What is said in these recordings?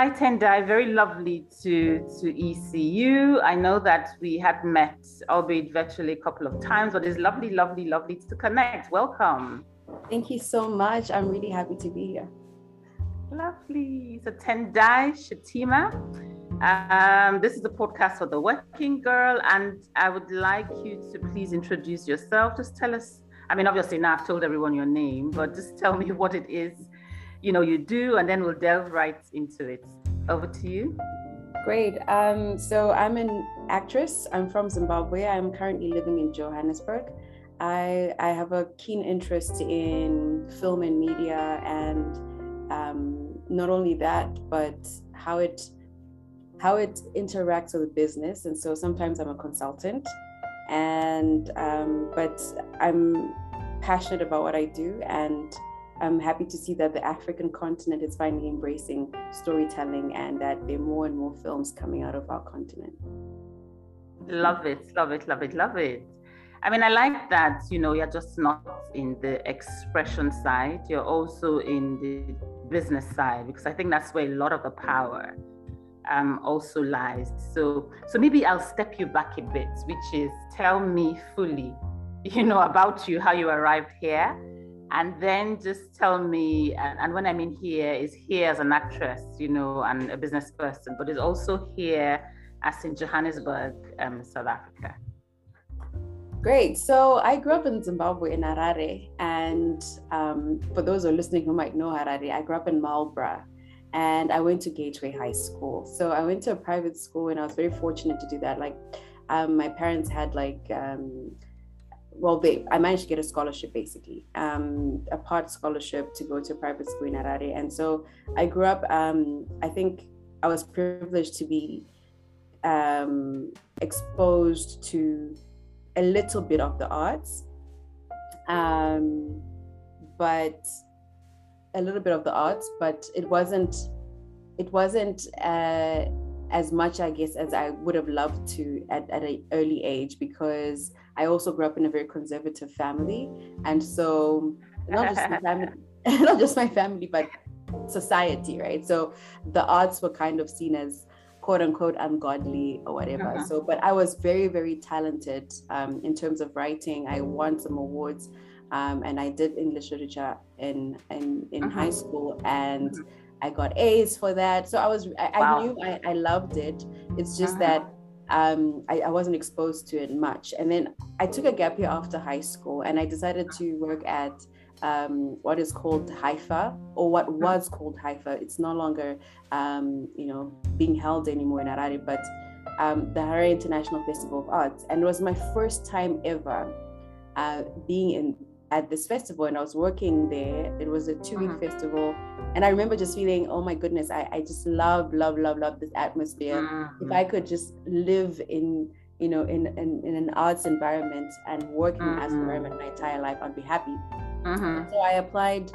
Hi Tendai, very lovely to to ECU. I know that we had met, albeit virtually a couple of times, but it's lovely, lovely, lovely to connect. Welcome. Thank you so much. I'm really happy to be here. Lovely. So Tendai Chitima. Um, this is a podcast for the working girl, and I would like you to please introduce yourself. Just tell us. I mean, obviously now I've told everyone your name, but just tell me what it is you know you do, and then we'll delve right into it. Over to you. Great. Um, so I'm an actress. I'm from Zimbabwe. I'm currently living in Johannesburg. I, I have a keen interest in film and media, and um, not only that, but how it how it interacts with business. And so sometimes I'm a consultant, and um, but I'm passionate about what I do, and I'm happy to see that the African continent is finally embracing storytelling and that there are more and more films coming out of our continent. Love it, love it, love it, love it. I mean, I like that, you know, you're just not in the expression side, you're also in the business side, because I think that's where a lot of the power um, also lies. So, so maybe I'll step you back a bit, which is tell me fully, you know, about you, how you arrived here and then just tell me and, and, when i mean here is here as an actress you know and a business person but is also here as in johannesburg um, south africa. Great. So i grew up in zimbabwe in harare and um, for those who are listening who might know harare i grew up in marlborough and i went to gateway high school. So i went to a private school and i was very fortunate to do that. Like um, my parents had like um, well, they, I managed to get a scholarship basically, um, a part scholarship to go to private school in Harare. And so I grew up, um, I think I was privileged to be um, exposed to a little bit of the arts, um, but a little bit of the arts, but it wasn't, it wasn't, uh, as much, I guess, as I would have loved to at, at an early age because I also grew up in a very conservative family. And so not just my family, not just my family, but society, right? So the arts were kind of seen as quote unquote ungodly or whatever. Uh-huh. So, but I was very, very talented um, in terms of writing. I won some awards. Um, and I did English literature in in, in uh-huh. high school, and uh-huh. I got A's for that. So I was I, wow. I knew I, I loved it. It's just uh-huh. that um, I, I, wasn't exposed to it much. And then I took a gap year after high school and I decided to work at um, what is called HIFA or what mm-hmm. was called HIFA. It's no longer, um, you know, being held anymore in Harare, but um, the Harare International Festival of Arts. And it was my first time ever uh, being in at this festival and I was working there. It was a two week uh-huh. festival. And I remember just feeling, oh my goodness, I, I just love, love, love, love this atmosphere. Uh-huh. If I could just live in, you know, in, in, in an arts environment and working uh-huh. as environment my entire life, I'd be happy. So I applied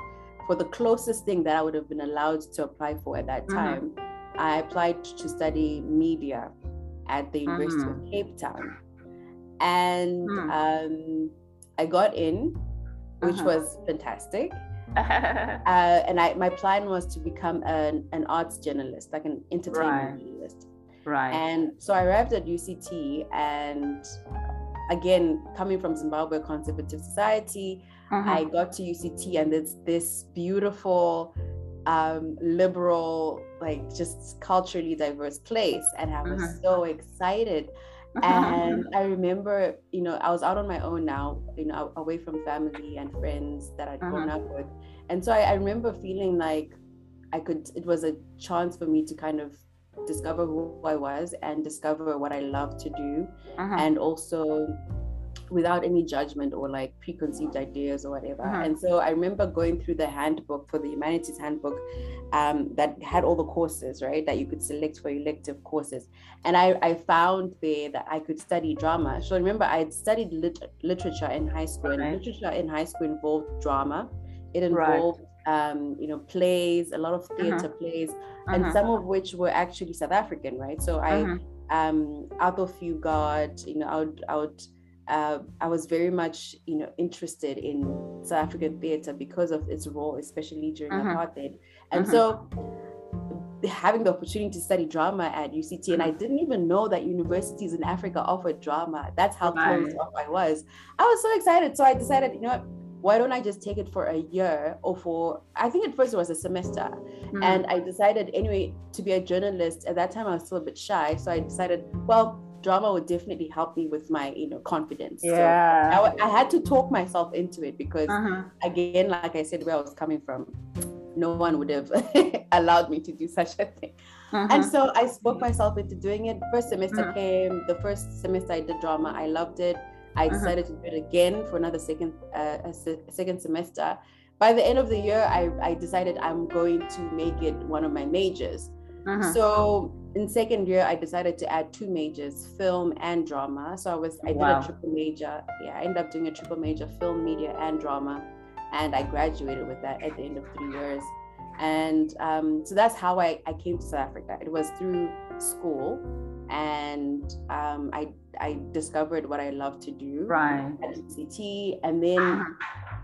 for the closest thing that I would have been allowed to apply for at that time. I applied to study media at the University of Cape Town. And hmm. um, I got in which uh-huh. was fantastic. uh, and I, my plan was to become an, an arts journalist, like an entertainment right. journalist. Right. And so I arrived at UCT, and again, coming from Zimbabwe Conservative Society, uh-huh. I got to UCT, and it's this beautiful, um, liberal, like just culturally diverse place, and I was uh-huh. so excited and I remember, you know, I was out on my own now, you know, away from family and friends that I'd grown uh-huh. up with. And so I, I, remember feeling like I could, it was a chance for me to kind of discover who I was and discover what I love to do. Uh-huh. And also without any judgment or like preconceived ideas or whatever. Uh-huh. And so I remember going through the handbook for the humanities handbook um, that had all the courses, right, that you could select for elective courses. And I, I found there that I could study drama. So remember, I had studied lit- literature in high school, and literature in high school involved drama. It involved right. Um, you know, plays, a lot of uh-huh. theater uh-huh. plays, uh-huh. and some of which were actually South African, right? So I, uh-huh. um, you Fugard, you know, I would, I would uh, I was very much, you know, interested in South African theatre because of its role, especially during uh-huh. apartheid. And uh-huh. so, having the opportunity to study drama at UCT, and I mm. didn't even know that universities in Africa offered drama. That's how right. closed off I was. I was so excited, so I decided, you know what? Why don't I just take it for a year or for? I think at first it was a semester, and I decided anyway to be a journalist. At that time, I was still a bit shy, so I decided, well, drama would definitely help me with my you know confidence yeah so I, I had to talk myself into it because uh-huh. again like i said where i was coming from no one would have allowed me to do such a thing uh-huh. and so i spoke myself into doing it first semester uh-huh. came the first semester i did drama i loved it i uh-huh. decided to do it again for another second uh, a se- second semester by the end of the year I, I decided i'm going to make it one of my majors uh-huh. So in second year, I decided to add two majors, film and drama. So I was I did wow. a triple major. Yeah, I ended up doing a triple major, film, media, and drama, and I graduated with that at the end of three years. And um, so that's how I, I came to South Africa. It was through school, and um, I I discovered what I love to do right. at UCT, and then. Uh-huh.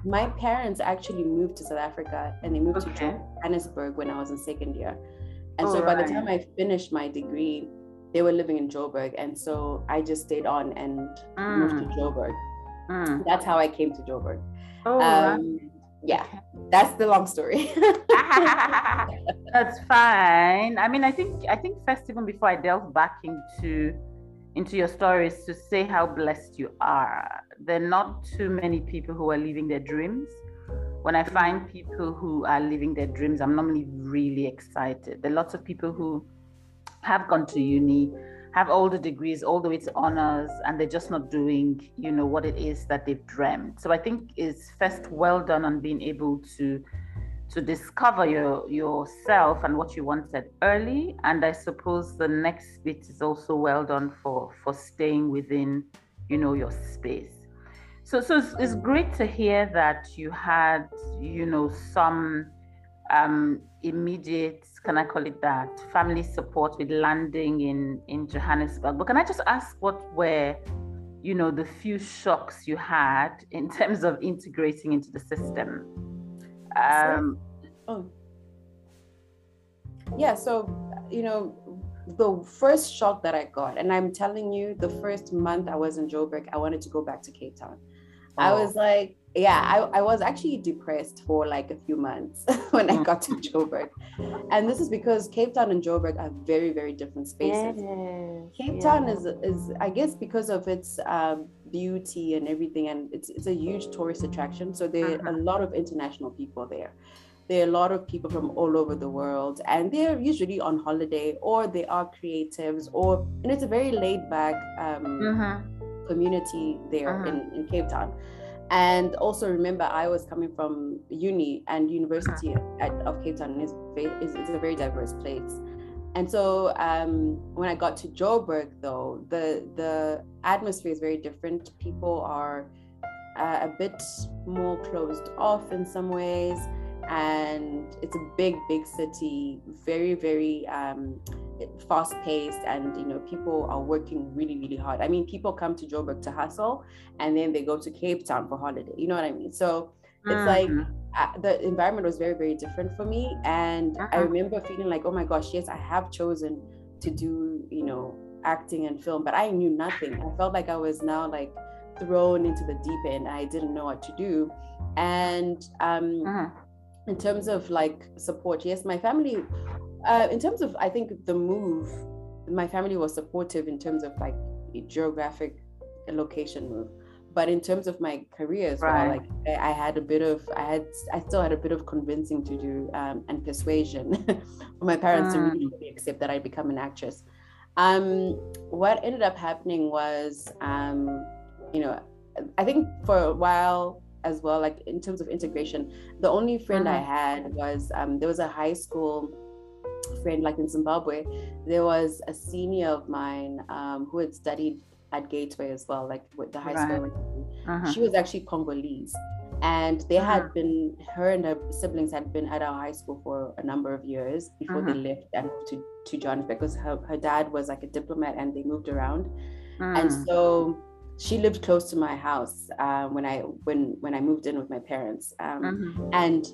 My parents actually moved to South Africa and they moved okay. to Johannesburg when I was in second year. And oh, so by right. the time I finished my degree, they were living in Joburg. And so I just stayed on and mm. moved to mm. Joburg. Mm. That's how I came to Joburg. Oh, um, right. yeah, that's the long story. that's fine. I mean, I think I think first, even before I delve back into into your stories, to say how blessed you are. There are not too many people who are living their dreams when I find people who are living their dreams, I'm normally really excited. There are lots of people who have gone to uni, have all the degrees, all the way to honors, and they're just not doing, you know, what it is that they've dreamed. So I think it's first well done on being able to to discover your yourself and what you wanted early. And I suppose the next bit is also well done for for staying within, you know, your space. So, so it's, it's great to hear that you had, you know, some um, immediate, can I call it that, family support with landing in in Johannesburg. But can I just ask what were, you know, the few shocks you had in terms of integrating into the system? Um, oh, yeah. So, you know, the first shock that I got, and I'm telling you, the first month I was in Joburg, I wanted to go back to Cape Town. I was like, yeah, I, I was actually depressed for like a few months when I got to Joburg. And this is because Cape Town and Joburg are very, very different spaces. Cape yeah. Town is, is, I guess, because of its um, beauty and everything, and it's, it's a huge tourist attraction. So there are uh-huh. a lot of international people there. There are a lot of people from all over the world, and they're usually on holiday or they are creatives, or, and it's a very laid back. Um, uh-huh community there uh-huh. in, in Cape Town. And also remember, I was coming from uni and university uh-huh. at, of Cape Town is, is, is a very diverse place. And so um, when I got to Joburg, though, the the atmosphere is very different. People are uh, a bit more closed off in some ways and it's a big big city very very um, fast paced and you know people are working really really hard. I mean people come to joburg to hustle and then they go to cape town for holiday you know what i mean? So it's mm-hmm. like uh, the environment was very very different for me. And uh-huh. i remember feeling like oh my gosh yes i have chosen to do you know acting and film but i knew nothing. I felt like i was now like thrown into the deep end i didn't know what to do. And um, uh-huh in terms of like support yes my family uh, in terms of i think the move my family was supportive in terms of like a geographic location move but in terms of my career as right. well like I, had a bit of i had i still had a bit of convincing to do um, and persuasion for my parents mm. to really, really accept that i'd become an actress um, what ended up happening was um, you know i think for a while as well like in terms of integration the only friend i mm-hmm. had was um, there was a high school friend like in zimbabwe there was a senior of mine um, who had studied at gateway as well like with the high right. school uh-huh. she was actually congolese and they uh-huh. had been her and her siblings had been at our high school for a number of years before uh-huh. they left and to, to john because her, her dad was like a diplomat and they moved around and mm. so she lived close to my house uh, when I when when I moved in with my parents, um, mm-hmm. and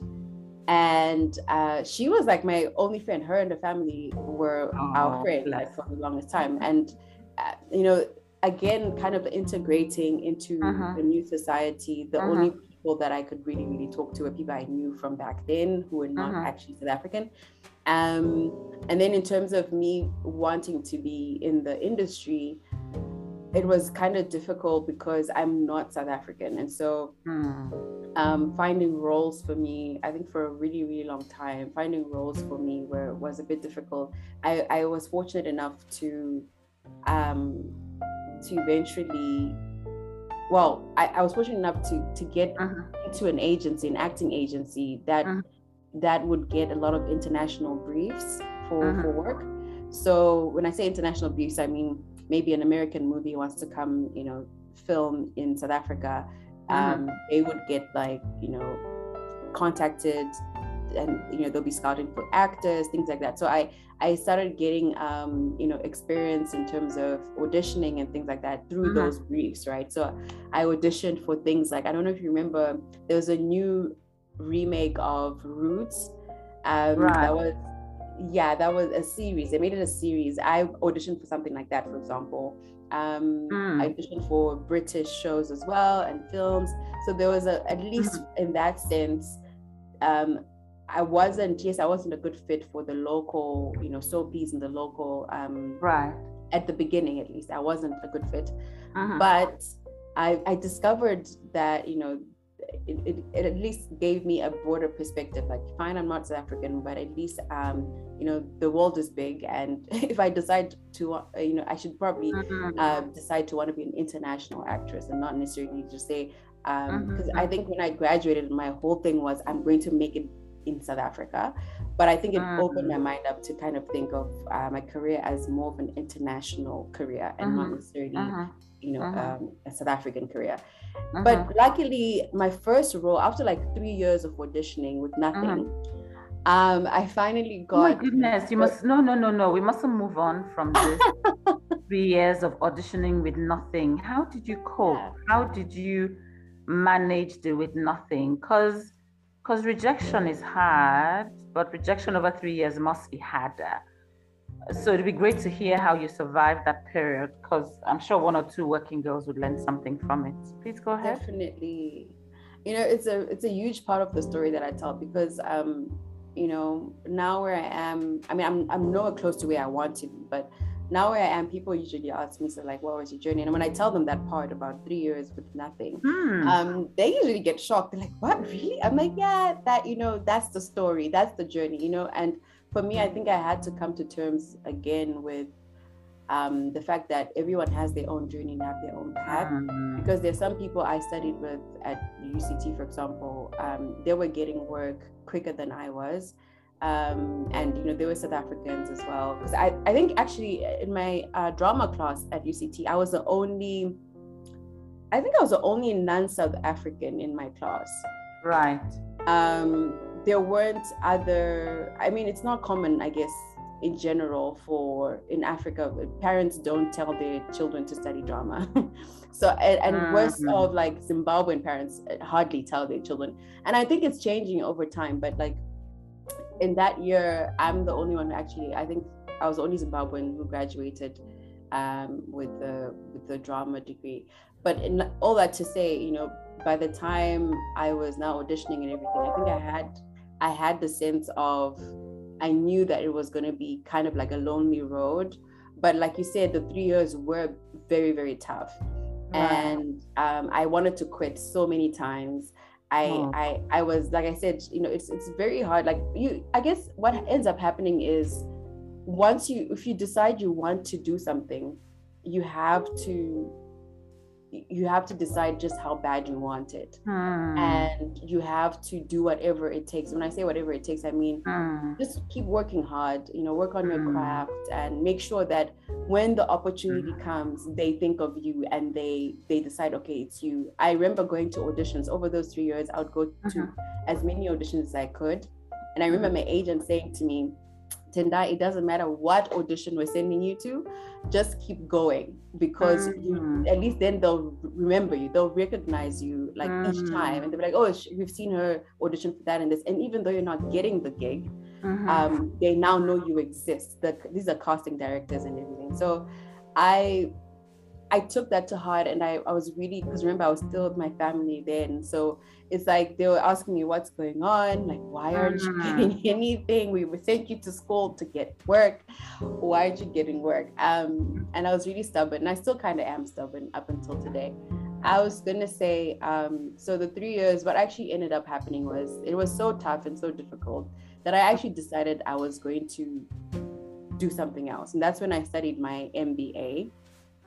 and uh, she was like my only friend. Her and the family were oh, our friend like for the longest time, and uh, you know, again, kind of integrating into uh-huh. the new society. The uh-huh. only people that I could really, really talk to were people I knew from back then who were not uh-huh. actually South African. Um, and then in terms of me wanting to be in the industry, it was kind of difficult because I'm not South African, and so. Hmm um, finding roles for me, I think for a really, really long time, finding roles for me were was a bit difficult. I, I was fortunate enough to um, to eventually well, I, I was fortunate enough to to get uh-huh. into an agency, an acting agency that uh-huh. that would get a lot of international briefs for, uh-huh. for work. So when I say international briefs, I mean maybe an American movie wants to come, you know, film in South Africa mm-hmm. um, they would get like you know contacted and you know they'll be scouting for actors things like that so i i started getting um you know experience in terms of auditioning and things like that through mm-hmm. those briefs right so i auditioned for things like i don't know if you remember there was a new remake of roots um right. that was yeah that was a series they made it a series i auditioned for something like that for example um, mm. I auditioned for British shows as well and films. So there was a, at least mm. in that sense, um, I wasn't, yes, I wasn't a good fit for the local, you know, soapies and the local, um, right. At the beginning, at least, I wasn't a good fit. Uh-huh. But I, I discovered that, you know, it, it, it, at least gave me a broader perspective like fine i'm not south african but at least um you know the world is big and if i decide to uh, you know i should probably mm-hmm. uh, decide to want to be an international actress and not necessarily just say um because mm-hmm. i think when i graduated my whole thing was i'm going to make it in south africa but i think it mm-hmm. opened my mind up to kind of think of uh, my career as more of an international career and not mm-hmm. necessarily mm-hmm. you know mm-hmm. um, a south african career. But luckily, my first role, after like three years of auditioning with nothing. Um, I finally got. Oh my goodness! You must no, no, no, no. We mustn't move on from this. three years of auditioning with nothing. How did you cope? Yeah. How did you manage it with nothing? Because because rejection is hard, but rejection over three years must be harder so it'd be great to hear how you survived that period because I'm sure one or two working girls would learn something from it. Please go ahead. Definitely. You know, it's a it's a huge part of the story that I tell because um, you know, now where I am, I mean I'm I'm nowhere close to where I want to be, but now where I am, people usually ask me, so like, what was your journey? And when I tell them that part about three years with nothing, hmm. um, they usually get shocked. They're like, what, really? I'm like, yeah, that, you know, that's the story, that's the journey, you know, and for me, I think I had to come to terms again with um, the fact that everyone has their own journey and have their own path. Mm-hmm. Because there's some people I studied with at UCT, for example, um, they were getting work quicker than I was. Um, and you know they were South Africans as well. Because I, I think actually in my uh, drama class at UCT, I was the only, I think I was the only non-South African in my class. Right. Um, there weren't other i mean it's not common i guess in general for in africa parents don't tell their children to study drama. So and, and mm-hmm. worse of like zimbabwean parents uh, hardly tell their children. And i think it's changing over time but like in that year i'm the only one actually i think i was the only zimbabwean who graduated um, with the with the drama degree. But in all that to say you know by the time i was now auditioning and everything i think i had I had the sense of I knew that it was going to be kind of like a lonely road. But like you said, the three years were very, very tough. And um, I wanted to quit so many times. I, oh. I, I was like I said, you know, it's it's very hard. Like you, I guess what ends up happening is once you, if you decide you want to do something, you have to you have to decide just how bad you want it hmm. and you have to do whatever it takes when i say whatever it takes i mean hmm. just keep working hard you know work on your hmm. craft and make sure that when the opportunity hmm. comes they think of you and they they decide okay it's you i remember going to auditions over those three years i would go to mm-hmm. as many auditions as i could and i remember my agent saying to me Tendai, it doesn't matter what audition we're sending you to, just keep going because mm-hmm. you, at least then they'll remember you, they'll recognize you like mm-hmm. each time, and they'll be like, "Oh, we've seen her audition for that and this." And even though you're not getting the gig, mm-hmm. um, they now know you exist. The, these are casting directors and everything. So, I I took that to heart and I, I was really because remember I was still with my family then. So it's like they were asking me what's going on, like why aren't you mm-hmm. getting anything? We would send you to school to get work. Why aren't you getting work? Um, and I was really stubborn, and I still kind of am stubborn up until today. I was gonna say, um, so the three years, what actually ended up happening was it was so tough and so difficult that I actually decided I was going to do something else. And that's when I studied my MBA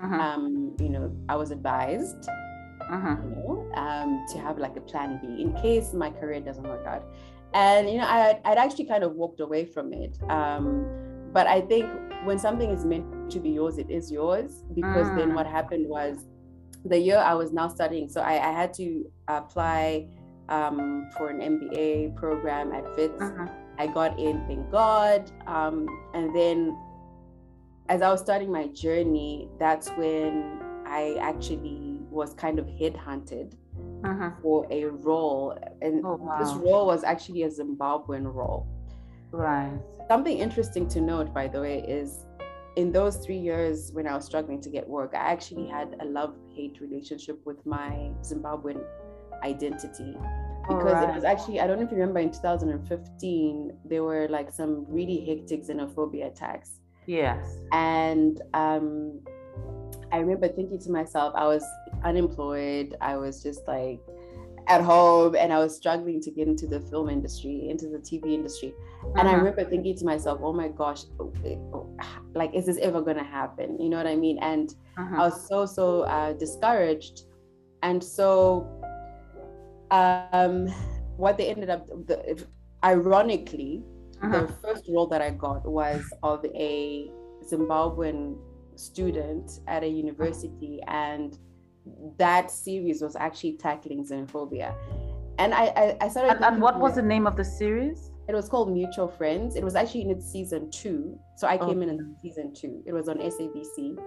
uh-huh. um, you know, I was advised, uh-huh. you know, um, to have like a plan B in case my career doesn't work out. And you know, I I'd actually kind of walked away from it. Um, but I think when something is meant to be yours, it is yours. Because uh then what happened was the year I was now studying, so I, I had to apply um, for an MBA program at Wits. Uh-huh. I got in, thank God. Um, and then as I was starting my journey, that's when I actually was kind of headhunted uh-huh. for a role. And oh, wow. this role was actually a Zimbabwean role. Right. Something interesting to note, by the way, is in those three years when I was struggling to get work, I actually had a love hate relationship with my Zimbabwean identity. Because right. it was actually, I don't know if you remember in 2015, there were like some really hectic xenophobia attacks Yes. And um, I remember thinking to myself, I was unemployed. I was just like at home and I was struggling to get into the film industry, into the TV industry. And uh-huh. I remember thinking to myself, oh my gosh, like, is this ever going to happen? You know what I mean? And uh-huh. I was so, so uh, discouraged. And so, um, what they ended up, the, ironically, uh-huh. the first role that I got was of a Zimbabwean student at a university, and that series was actually tackling xenophobia. And I, I, I started. And, and what was the name of the series? It was called Mutual Friends. It was actually in its season two. So I came in in season two. It was on SABC.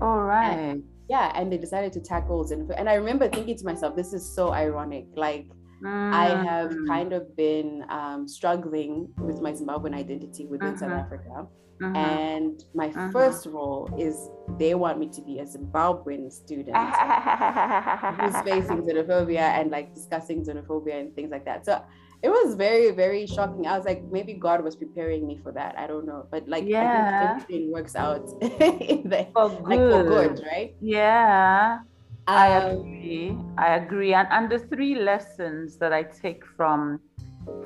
All right. And, yeah, and they decided to tackle xenophobia. And I remember thinking to myself, this is so ironic. Like Mm. I have mm. kind of been um, struggling with my Zimbabwean identity within uh-huh. South. Africa. Uh-huh. And my uh-huh. first role is they want me to be a Zimbabwean student who's facing xenophobia and like discussing xenophobia and things like that. So it was very, very shocking. I was like, maybe God was preparing me for that. I don't know. But like yeah. everything works out in the, for good. like for good, right? Yeah. I agree. I agree. And, and the three lessons that I take from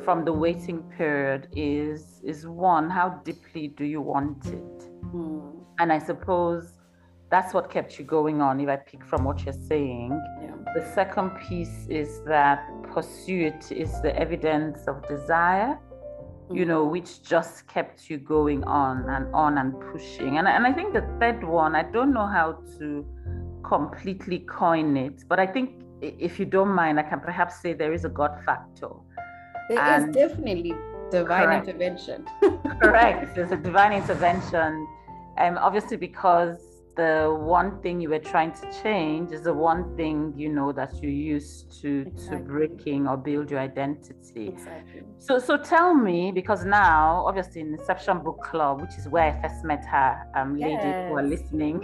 from the waiting period is is one, how deeply do you want it? Hmm. And I suppose that's what kept you going on, if I pick from what you're saying. Yeah. The second piece is that pursuit is the evidence of desire, mm-hmm. you know, which just kept you going on and on and pushing. And, and I think the third one, I don't know how to completely coin it, but I think if you don't mind, I can perhaps say there is a God factor. There and is definitely divine correct. intervention. correct. There's a divine intervention. Um, obviously, because the one thing you were trying to change is the one thing you know that you used to exactly. to breaking or build your identity. Exactly. So so tell me because now obviously in Inception Book Club, which is where I first met her, um, yes. lady who are listening.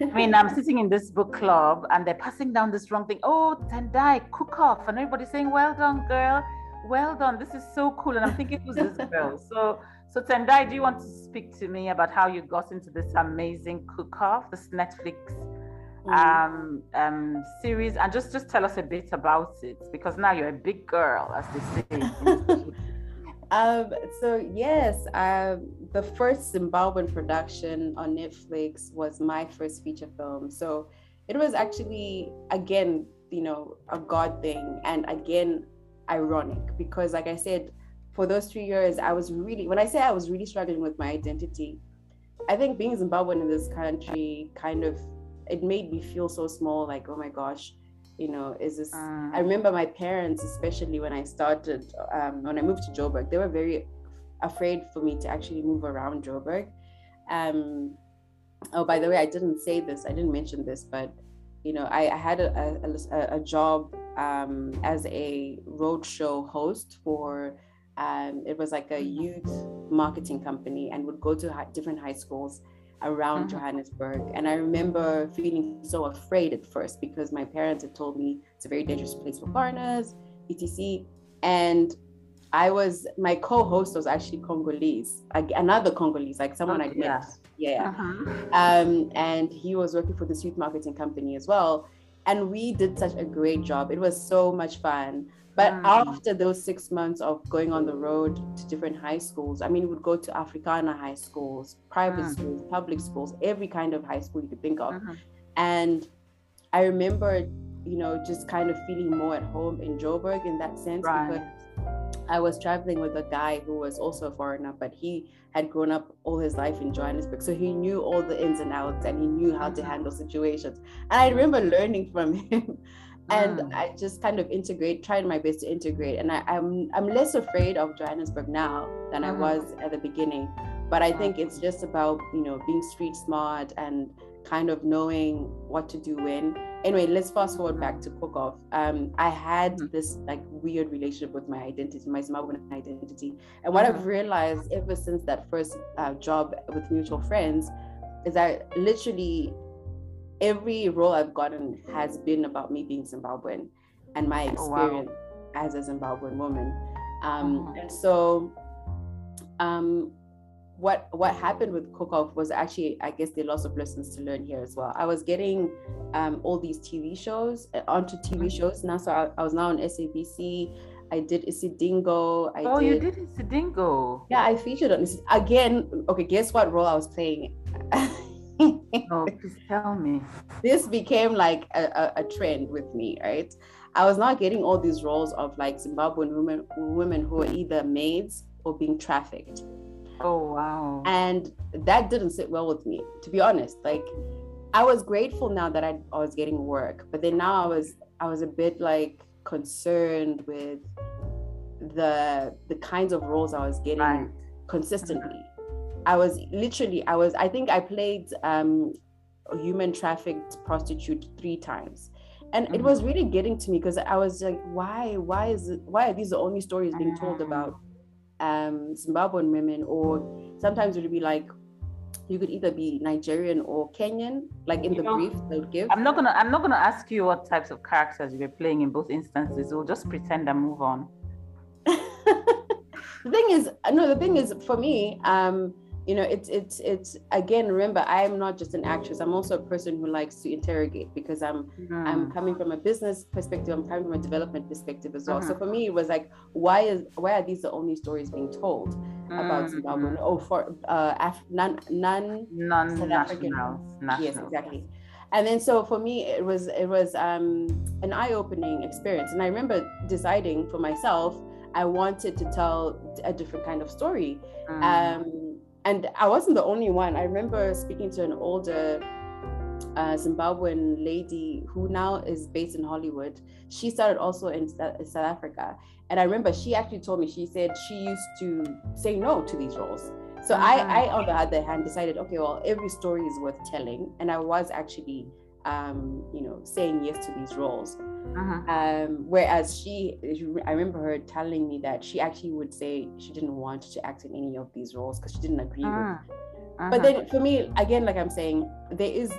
I mean, I'm sitting in this book club and they're passing down this wrong thing. Oh, Tendai, cook off. And everybody's saying, well done, girl. Well done. This is so cool. And I'm thinking, who's this girl? So, so Tendai, do you want to speak to me about how you got into this amazing cook off, this Netflix mm. um, um, series? And just, just tell us a bit about it because now you're a big girl, as they say. Um, so yes, um, the first Zimbabwean production on Netflix was my first feature film. So it was actually again, you know, a God thing, and again, ironic because, like I said, for those three years, I was really when I say I was really struggling with my identity. I think being Zimbabwean in this country kind of it made me feel so small. Like, oh my gosh, you know is this i remember my parents especially when i started um, when i moved to joburg they were very afraid for me to actually move around Joburg. Um, oh, by the way, I didn't say this. I didn't mention this, but you know, I, I had a, a, a job um, as a roadshow host for. Um, it was like a youth marketing company, and would go to high, different high schools around mm-hmm. Johannesburg. And I remember feeling so afraid at first because my parents had told me it's a very dangerous place for foreigners, etc. And I was my co-host was actually Congolese, another Congolese, like someone oh, I met. Yeah, yeah. Uh-huh. Um, and he was working for this youth marketing company as well. And we did such a great job. It was so much fun. But mm. after those six months of going on the road to different high schools, I mean, we would go to Afrikaans high schools, private mm. schools, public schools, every kind of high school you could think of. Mm-hmm. And I remember, you know, just kind of feeling more at home in Joburg in that sense right. because I was traveling with a guy who was also a foreigner, but he had grown up all his life in Johannesburg. So he knew all the ins and outs and he knew how to mm-hmm. handle situations. And I remember learning from him. And mm. I just kind of integrate, tried my best to integrate. And I, am I'm, I'm less afraid of Johannesburg now than mm. I mm-hmm. was at the beginning. But I think it's just about, you know, being street smart and kind of knowing what to do when. Anyway, let's fast forward back to cook off. Um, I had mm-hmm. this like weird relationship with my identity, my Zimbabwean identity, and what. I've realized ever since that first uh, job with mutual friends is that literally every role I've gotten has been about me being Zimbabwean and my experience oh, wow. as a Zimbabwean woman. Um, mm-hmm. And so, um, what what happened with cook off was actually i guess there are lots of lessons to learn here as well i was getting um, all these tv shows uh, onto tv mm-hmm. shows now so I, I, was now on sabc i did isidingo I oh did, you did isidingo yeah i featured on this again okay guess what role i was playing oh please tell me this became like a, a, a trend with me right i was not getting all these roles of like zimbabwean women women who are either maids or being trafficked Oh wow. And that didn't sit well with me, to be honest. Like I was grateful now that I, I was getting work, but then now I was I was a bit like concerned with the the kinds of roles I was getting right. consistently. I was literally I was I think I played um a human trafficked prostitute three times. And mm-hmm. it was really getting to me because I was like, why, why is it, why are these the only stories being told mm. about um, Zimbabwean women, or sometimes it would be like you could either be Nigerian or Kenyan, like in you the know, brief they would give. I'm not gonna I'm not gonna ask you what types of characters you were playing in both instances. We'll just pretend and move on. the thing is, no, the thing is for me, um, you know it's it's it's again remember i'm not just an actress i'm also a person who likes to interrogate because i'm mm. i'm coming from a business perspective i'm coming from a development perspective as well uh-huh. so for me it was like why is why are these the only stories being told mm. about zimbabwe mm. oh for uh Af- none none non yes exactly and then so for me it was it was um an eye-opening experience and i remember deciding for myself i wanted to tell a different kind of story mm. um and I wasn't the only one. I remember speaking to an older uh, Zimbabwean lady who now is based in Hollywood. She started also in South Africa. And I remember she actually told me, she said she used to say no to these roles. So I, I, on the other hand, decided, okay, well, every story is worth telling. And I was actually, um, you know, saying yes to these roles. Uh-huh. Um, whereas she, I remember her telling me that she actually would say she didn't want to act in any of these roles because she didn't agree uh-huh. with. Uh-huh. But then for me, again, like I'm saying, there is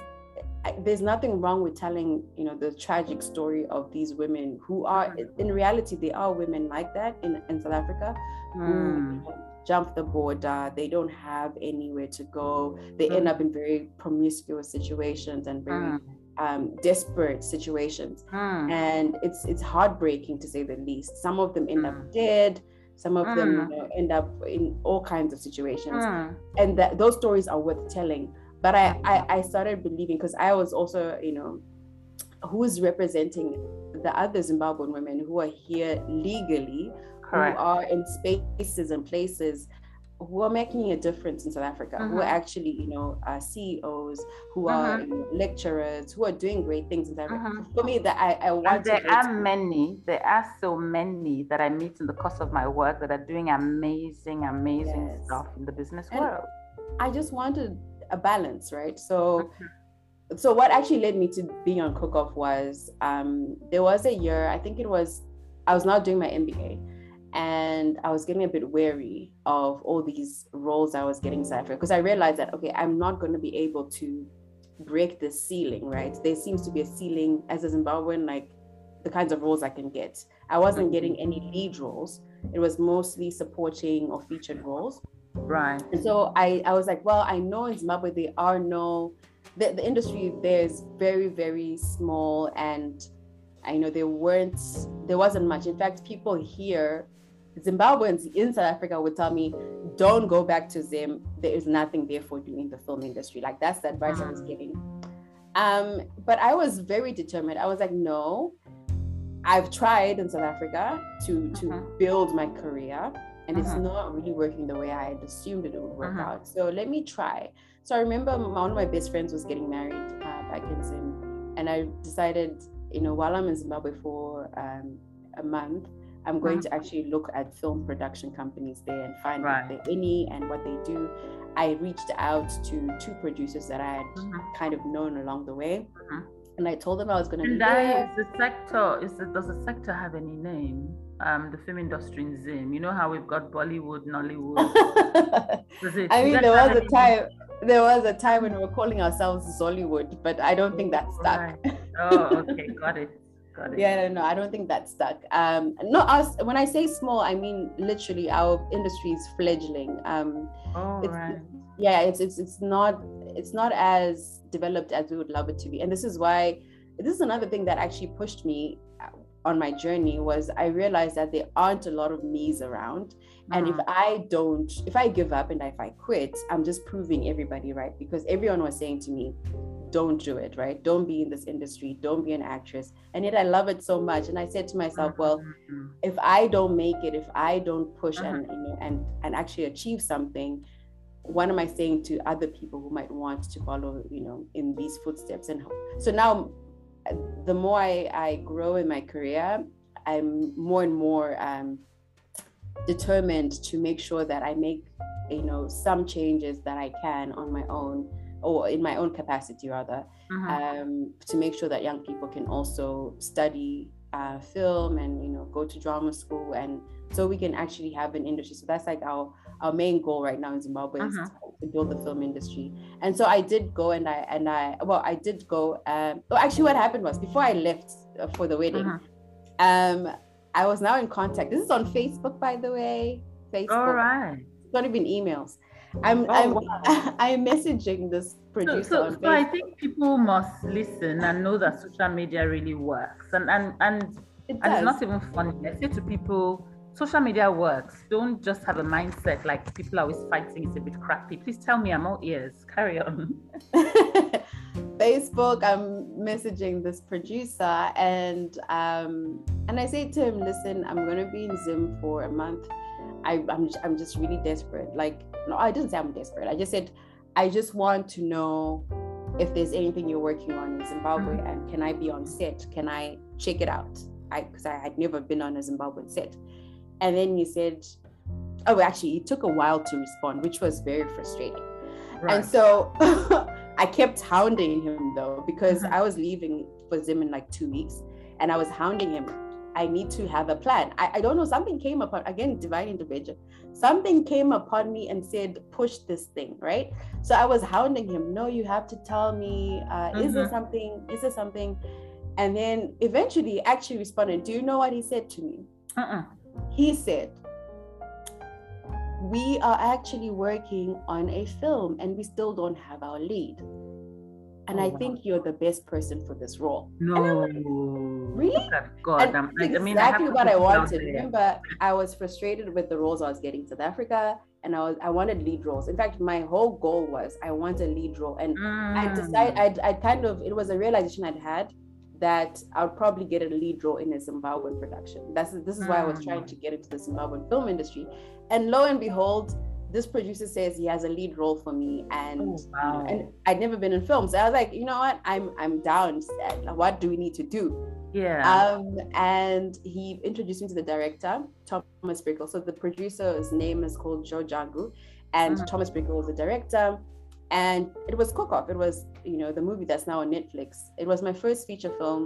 there's nothing wrong with telling you know the tragic story of these women who are mm. in reality they are women like that in, in south africa mm. who jump the border they don't have anywhere to go they end up in very promiscuous situations and very mm um, desperate situations, mm. and it's it's heartbreaking to say the least. Some of them end up hmm. dead. Some of them hmm. you know, end up in all kinds of situations, hmm. and that those stories are worth telling. But I I, I started believing because I was also you know who is representing the other Zimbabwean women who are here legally, Correct. who are in spaces and places who are making a difference in South Africa, who are Mhm. actually, you know, uh, CEOs, who are you know, lecturers, who are doing great things in South Africa. Mhm. For me, that I, I want And to there are many, there are so many that I meet in the course of my work that are doing amazing, amazing Yes. stuff in the business And- world. I just wanted a balance, right? So, Mm-hmm. so what actually led me to being on Cook Off was um, there was a year, I think it was, I was now doing my MBA, and I was getting a bit wary of all these roles I was getting in South Africa because I realized that okay, I'm not going to be able to break the ceiling, right? There seems to be a ceiling as a Zimbabwean, like the kinds of roles I can get. I wasn't getting mm-hmm. any lead roles. It was mostly supporting or featured roles. Right. And so I, I was like, well, I know in Zimbabwe there are no, the, the industry there is very, very small. And I know there weren't, there wasn't much. In fact, people here, Zimbabweans in South Africa would tell me, don't go back to Zim. There is nothing there for you in the film industry. Like that's the advice I was Mm. getting. Um, but I was very determined. I was like, no, I've tried in South Africa to to Mhm. build my career, and it's Mhm. not really working the way I had assumed it would work Mhm. out. So let me try. So I remember m- one of my best friends was getting married uh, back in Zim, and I decided, you know, while I'm in Zimbabwe for um, a month, I'm going to actually look at film production companies there and find Right. if there are any and what they do. I reached out to two producers that I had Mhm. kind of known along the way. Mhm. And I told them I was going to be And there. I, the sector, is the, does the sector have any name? Um, the film industry in Zim. You know how we've got Bollywood, Nollywood. It, I mean, there was a time. There was a time when we were calling ourselves Zollywood, but I don't think that stuck. Right. Oh, okay, got it, got it. Yeah, no, no, I don't think that stuck. Um, not us. When I say small, I mean literally our industry is fledgling. Um, Oh, it's- right. yeah, it's it's it's not it's not as developed as we would love it to be, and this is why this is another thing that actually pushed me uh, on my journey was I realized that there aren't a lot of me's around, and if Mhm. I don't, if I give up and if I quit, I'm just proving everybody right because everyone was saying to me, don't do it, right? Don't be in this industry, don't be an actress. And yet I love it so much. And I said to myself, well, Mhm. if I don't make it, if I don't push Mhm. and, and and actually achieve something, what am I saying to other people who might want to follow, you know, in these footsteps? And so now, the more I, I grow in my career, I'm more and more um, determined to make sure that I make, you know, some changes that I can on my own or in my own capacity rather Mhm. um, to make sure that young people can also study uh, film and you know go to drama school and so we can actually have an industry so that's like our our main goal right now in zimbabwe is Mhm. to build the film industry and so i did go and i and i well i did go um well actually what happened was before i left uh, for the wedding Mhm. um i was now in contact this is on facebook by the way facebook All right. it's not even emails i'm Oh, i'm wow. i'm messaging this producer so, on so I think people must listen and know that social media really works. And and and, It and it's not even funny. I say to people, social media works. Don't just have a mindset like people are always fighting. It's a bit crappy. Please tell me I'm all ears. Carry on. Facebook, I'm messaging this producer and um and I say to him, listen, I'm gonna be in Zim for a month. I, I'm I'm just really desperate. Like no, I didn't say I'm desperate. I just said I just want to know if there's anything you're working on in Zimbabwe and can I be on set? Can I check it out? I because I had never been on a Zimbabwean set. And then he said, Oh, actually, it took a while to respond, which was very frustrating. Right. And so I kept hounding him though, because Mhm. I was leaving for Zim in like two weeks and I was hounding him. I need to have a plan. I, I don't know, something came upon, again, divine intervention. Something came upon me and said, push this thing, right? So I was hounding him. No, you have to tell me, uh, is there Mhm. something? Is there something? And then eventually he actually responded. Do you know what he said to me? Mm-mm. he said, We are actually working on a film and we still don't have our lead. And Oh, I wow. think you're the best person for this role. No. Really? Look God. And I'm, I, I mean, I exactly to what I wanted. Remember, I was frustrated with the roles I was getting in South Africa, and I was I wanted lead roles. In fact, my whole goal was I want a lead role, and I Mm. decided I'd, I'd kind of it was a realization I'd had that I'll probably get a lead role in a Zimbabwean production. That's this is why I was trying Mm. to get into the Zimbabwean film industry, and lo and behold, this producer says he has a lead role for me, and Oh, wow. and I'd never been in films. So I was like, you know what, I'm I'm down. What do we need to do? yeah. Um, and he introduced me to the director, Thomas Brickhill. So the producer's name is called Joe Njagu, and Mhm. Thomas Brickhill was the director. And it was Cook Off. It was, you know, the movie that's now on Netflix. It was my first feature film.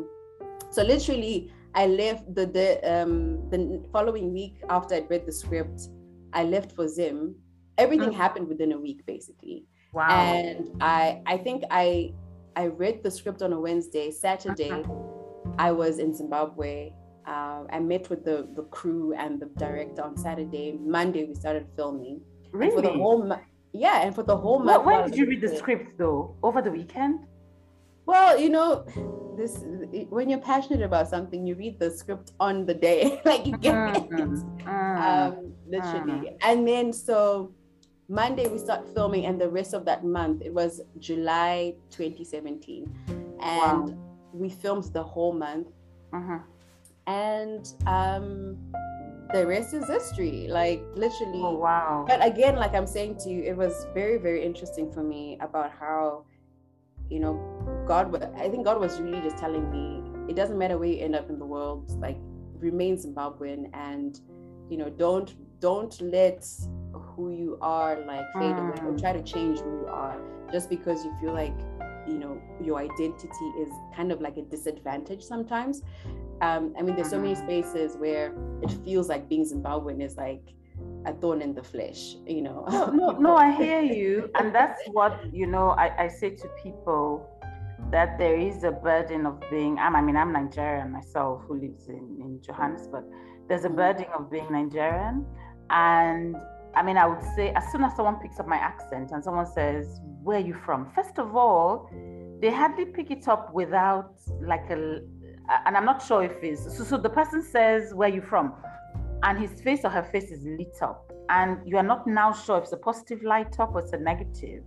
So literally, I left the the um the following week after I'd read the script, I left for Zim. Everything Mhm. happened within a week, basically wow. and I I think I I read the script on a Wednesday. Saturday, I was in Zimbabwe. Uh, I met with the the crew and the director on Saturday. Monday we started filming. And really? For the whole mo- yeah, and for the whole month. when did you read the script though? Over the weekend? Well, you know, this when you're passionate about something, you read the script on the day, like you get it. Mm, mm, um, literally. And then so Monday we start filming, and the rest of that month it was July 2017, and we filmed the whole month, mhm. and um, the rest is history. Like literally. Oh wow. But again, like I'm saying to you, it was very, very interesting for me about how, you know, God. I think God was really just telling me it doesn't matter where you end up in the world, like remain Zimbabwean, and you know, don't don't let who you are like fade away or Mm. try to change who you are just because you feel like you know your identity is kind of like a disadvantage sometimes. Um, I mean, there's so many Mm. spaces where it feels like being Zimbabwean is like a thorn in the flesh, you know. no, no, no, I hear you. And that's what, you know, I, I say to people that there is a burden of being, I'm, I mean, I'm Nigerian myself who lives in, in Johannesburg. There's a burden of being Nigerian. And I mean, I would say as soon as someone picks up my accent and someone says, Where are you from? First of all, they hardly pick it up without like a, and I'm not sure if it's, so, so the person says, Where are you from? and his face or her face is lit up and you are not now sure if it's a positive light up or it's a negative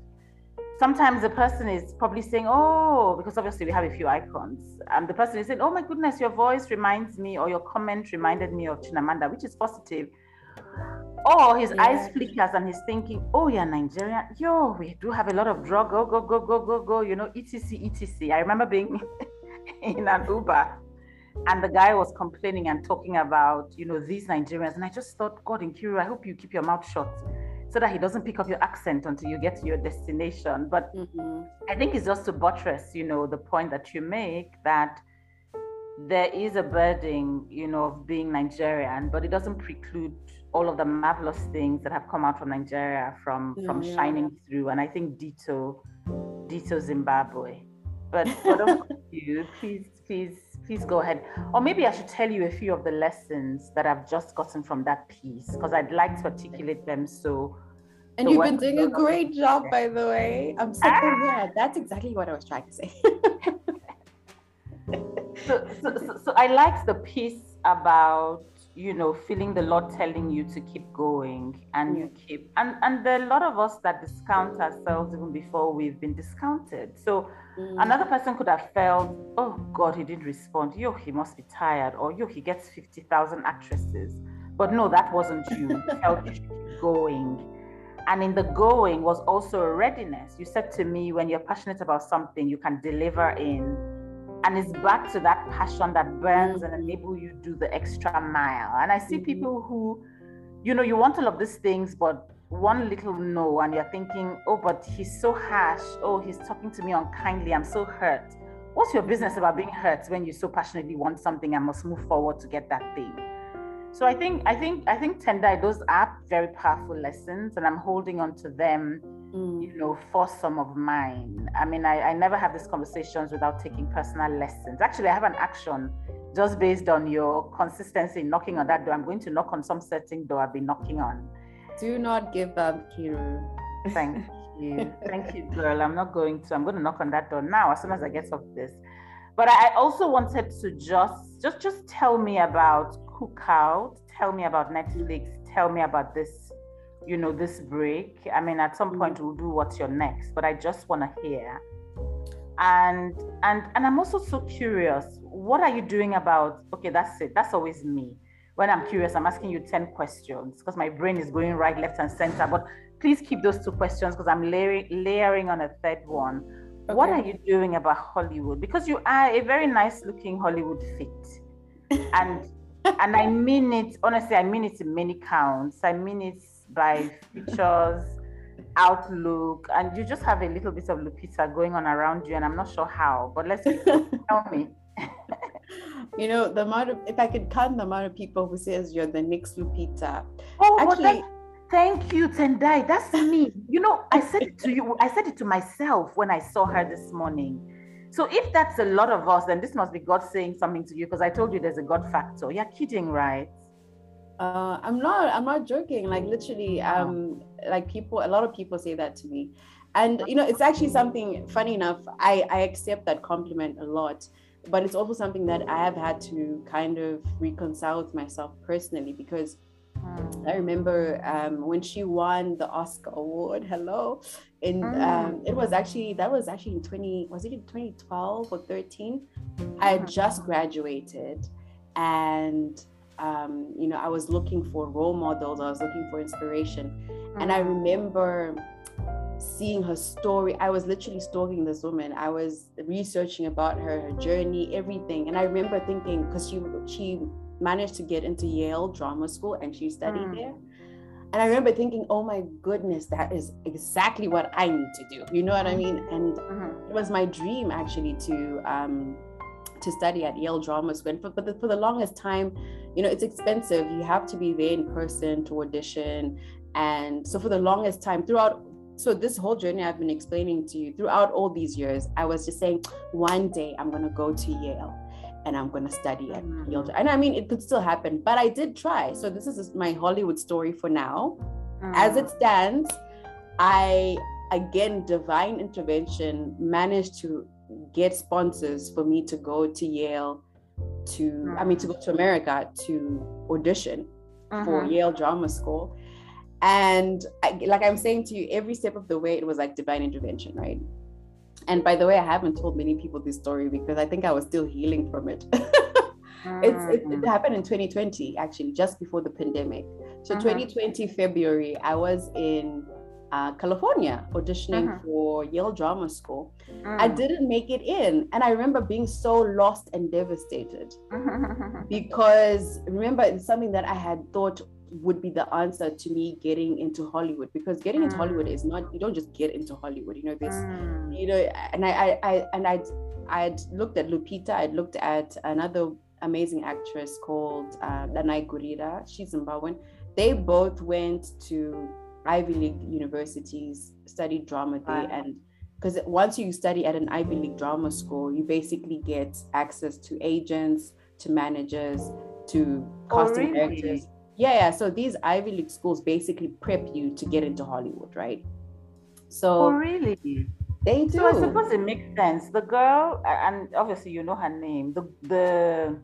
sometimes the person is probably saying oh because obviously we have a few icons and the person is saying oh my goodness your voice reminds me or your comment reminded me of Chimamanda which is positive or his Yeah. eyes flickers and he's thinking oh yeah nigerian. Yo we do have a lot of drug. Go go go go go go you know etc etc i remember being in an uber and the guy was complaining and talking about you know these nigerians. And i just thought god Nkiru, i hope you keep your mouth shut so that he doesn't pick up your accent until you get to your destination. But Mhm. i think it's just to buttress you know the point that you make that there is a burden you know of being nigerian but it doesn't preclude all of the marvelous things that have come out from nigeria from from shining through and i think dito dito zimbabwe but about you please please please go ahead or maybe i should tell you a few of the lessons that i've just gotten from that piece because i'd like to articulate them so And So you've been doing a great job, by the way. I'm so ah! yeah, that's exactly what I was trying to say. so, so, so, so I liked the piece about you know feeling the Lord telling you to keep going and you keep and and there are a lot of us that discount ourselves even before we've been discounted. So Mm. another person could have felt, oh God, he didn't respond. Yo, he must be tired, or yo, he gets fifty thousand actresses. But no, that wasn't you. You felt you should keep going. And in the going was also a readiness. You said to me, when you're passionate about something, you can deliver in. And it's back to that passion that burns and enable you do the extra mile. And I see Mhm. people who, you know, you want all of these things, but one little no, and you're thinking, oh, but he's so harsh. Oh, he's talking to me unkindly. I'm so hurt. What's your business about being hurt when you so passionately want something and must move forward to get that thing? So I think I think I think Tendai, those are very powerful lessons, and I'm holding on to them Mm. you know, for some of mine. I mean, I, I never have these conversations without taking personal lessons. Actually, I have an action just based on your consistency in knocking on that door. I'm going to knock on some certain door I've been knocking on. Do not give up, Kiru. Thank you. Thank you, girl. I'm not going to. I'm going to knock on that door now as soon as I get off this. But I I also wanted to just just just tell me about Cookout. Tell me about Netflix. Tell me about this you know this break i mean at some point we'll do what's your next but i just want to hear and and and i'm also so curious what are you doing about okay that's it that's always me when I'm curious, I'm asking you 10 questions because my brain is going right, left, and center. But please keep those two questions because I'm layering, layering on a third one. Okay. What are you doing about Hollywood? Because you are a very nice looking Hollywood fit. And and I mean it, honestly, I mean it in many counts. I mean it by features, outlook, and you just have a little bit of Lupita going on around you, and I'm not sure how, but let's tell me. you know, the amount of if I could count the amount of people who says you're the next Lupita. Oh, actually. That, thank you, Tendai. That's me. You know, I said it to you. I said it to myself when I saw her this morning. So if that's a lot of us, then this must be God saying something to you because I told you there's a God factor. You're kidding, right? Uh, I'm not. I'm not joking. Like literally, um, like people. A lot of people say that to me, and you know, it's actually something. Funny enough, I I accept that compliment a lot but it's also something that I have had to kind of reconcile with myself personally because mm. I remember um, when she won the Oscar award. Hello, and mm. um, it was actually that was actually in twenty was it in twenty twelve or thirteen? I had just graduated, and um, you know I was looking for role models. I was looking for inspiration, and I remember seeing her story. I was literally stalking this woman. I was researching about her, her journey, everything. And I remember thinking, because she she managed to get into Yale Drama School and she studied mm. there. And I remember thinking, oh my goodness, that is exactly what I need to do. You know what I mean? And mm-hmm. it was my dream actually to um, to study at Yale Drama School. And for, but the, for the longest time, you know, it's expensive. You have to be there in person to audition. And so for the longest time, throughout so this whole journey I've been explaining to you throughout all these years, I was just saying, one day I'm gonna go to Yale and I'm gonna study at mm-hmm. Yale. And I mean, it could still happen, but I did try. So this is my Hollywood story for now. Mm-hmm. As it stands, I again divine intervention managed to get sponsors for me to go to Yale to mm-hmm. I mean to go to America to audition for mm-hmm. Yale Drama School and I, like i'm saying to you every step of the way it was like divine intervention right and by the way i haven't told many people this story because i think i was still healing from it it's it, it, mm. happened in 2020 actually just before the pandemic so uh-huh. 2020 february i was in uh, California auditioning uh-huh. for Yale Drama School. Uh-huh. I didn't make it in. And I remember being so lost and devastated because remember, it's something that I had thought would be the answer to me getting into Hollywood because getting mm. into Hollywood is not you don't just get into Hollywood you know this mm. you know and I, I, I and I I'd looked at Lupita I'd looked at another amazing actress called uh, Danai Gurira she's Zimbabwean they both went to Ivy League universities study drama there and because once you study at an Ivy League drama school you basically get access to agents to managers to oh, casting oh, really? directors yeah, yeah. So these Ivy League schools basically prep you to get into Hollywood, right? So oh, really? They do. So I suppose it makes sense. The girl, and obviously you know her name. The the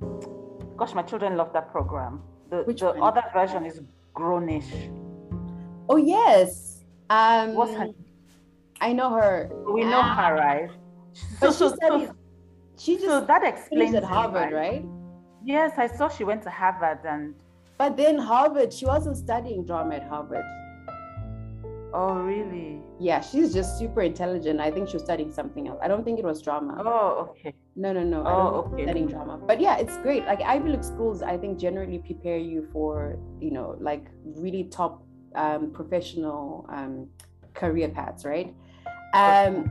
gosh, my children love that program. The Which the one? other version is Grown-ish. Oh yes. Um, What's her? I know her. We know ah. her, right? But so, she studies. She just so that explains at Harvard, right? Yes, I saw she went to Harvard and but then Harvard, she wasn't studying drama at Harvard. Oh, really? Yeah, she's just super intelligent. I think she was studying something else. I don't think it was drama. Oh, okay. No, no, no. Oh, okay. Studying drama, but yeah, it's great. Like Ivy League schools, I think generally prepare you for you know like really top um, professional um, career paths, right? Um,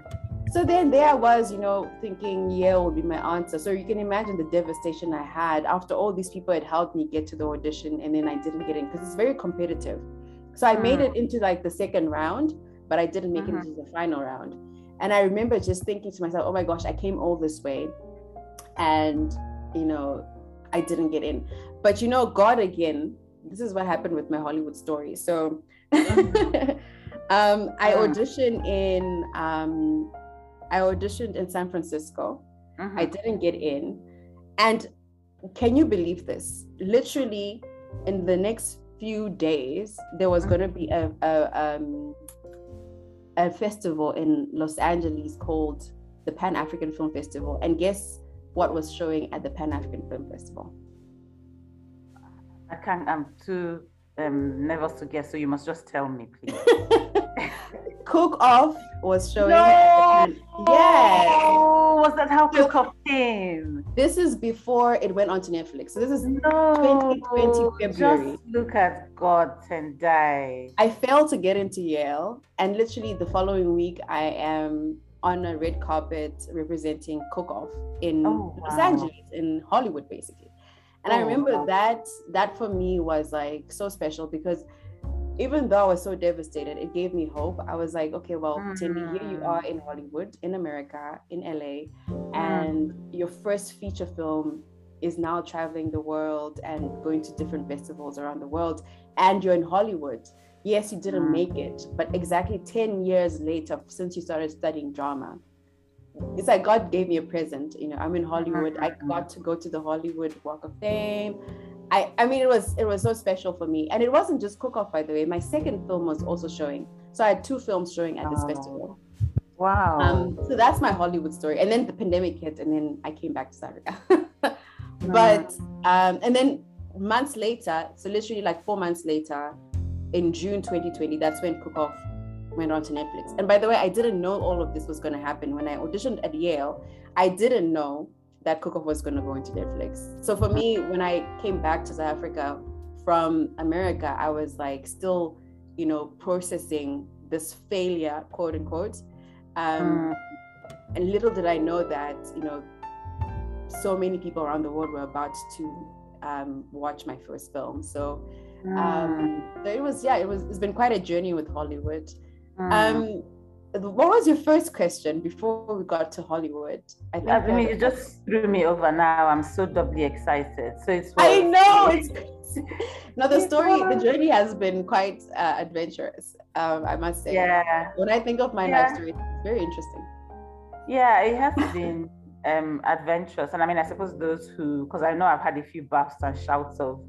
so then there I was, you know, thinking Yale would be my answer. So you can imagine the devastation I had after all these people had helped me get to the audition and then I didn't get in because it's very competitive. So I made it into like the second round, but I didn't make mm-hmm. it into the final round. And I remember just thinking to myself, oh my gosh, I came all this way and, you know, I didn't get in. But, you know, God again, this is what happened with my Hollywood story. So mm-hmm. um, I mm. auditioned in um, I auditioned in San Francisco. I mm-hmm. didn't get in. And can you believe this? Literally, in the next few days, there was going to be a, a, um, a festival in Los Angeles called the Pan African Film Festival. And guess what was showing at the Pan African Film Festival? I can't. I'm too um, nervous to guess, so you must just tell me, please. Cook Off was showing. No! Yeah. Was that how Cook Off came? This is before it went onto Netflix. So this is No. 2020 February. Just look at God and die. I failed to get into Yale, and literally the following week, I am on a red carpet representing Cook Off in Oh, Los wow. Angeles, in Hollywood, basically. And I Oh, remember wow. that that for me was like so special because even though I was so devastated, it gave me hope. I was like, okay, well, Cindy, here you Mm. are in Hollywood, in America, in LA, and your first feature film is now traveling the world and going to different festivals around the world, and you're in Hollywood. Yes, you didn't Mm. make it, but exactly 10 years later, since you started studying drama, it's like God gave me a present. You know, I'm in Hollywood. I Mhm. got to go to the Hollywood Walk of Fame. I, I mean, it was it was so special for me, and it wasn't just Cook Off, by the way. My second film was also showing, so I had two films showing at this Oh. festival. Wow. Um, so that's my Hollywood story, and then the pandemic hit, and then I came back to South Africa. but um, and then months later, so literally like four months later, in June 2020, that's when Cook Off went on to Netflix. And by the way, I didn't know all of this was going to happen when I auditioned at Yale. I didn't know that Cook Off was going to go into Netflix. So for me, when I came back to South Africa from America, I was like still, you know, processing this failure, quote unquote. Um, Mm. and little did I know that, you know, so many people around the world were about to um, watch my first film. So, Mm. um, so it was, yeah, it was, it's been quite a journey with Hollywood. Mm. Um, what was your first question before we got to Hollywood? I think. I mean, you just threw me over now. I'm so doubly excited. So it's. I know it's. No, the story, the journey has been quite uh, adventurous. Um, I must say. Yeah. When I think of my Yeah. life story, it's very interesting. Yeah, it has been um, adventurous. And I mean, I suppose those who, because I know I've had a few bursts and shouts of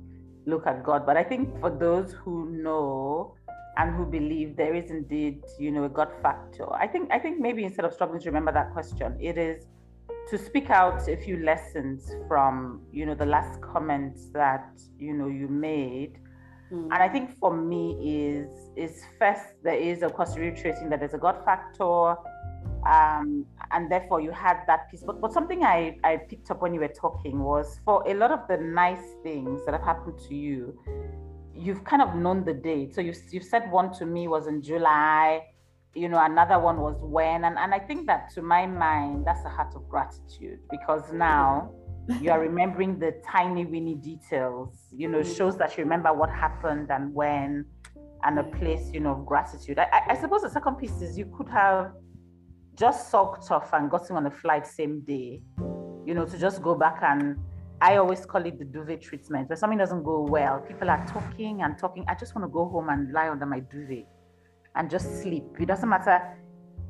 look at God, but I think for those who know and who believe there is indeed, you know, a God factor, I think, I think maybe instead of struggling to remember that question, it is to speak out a few lessons from, you know, the last comments that, you know, you made Mm. and I think for me is is first there is of course reiterating that there's a God factor, um, and therefore you had that piece. But but something I I picked up when you were talking was for a lot of the nice things that have happened to you, you've kind of known the date. So you you said one to me was in July, you know, another one was when, and and I think that to my mind that's a heart of gratitude because now you are remembering the tiny weeny details you know shows that you remember what happened and when and a place you know of gratitude I, I, I suppose the second piece is you could have just sulked off and gotten on a flight same day you know to just go back and i always call it the duvet treatment when something doesn't go well people are talking and talking i just want to go home and lie under my duvet and just sleep it doesn't matter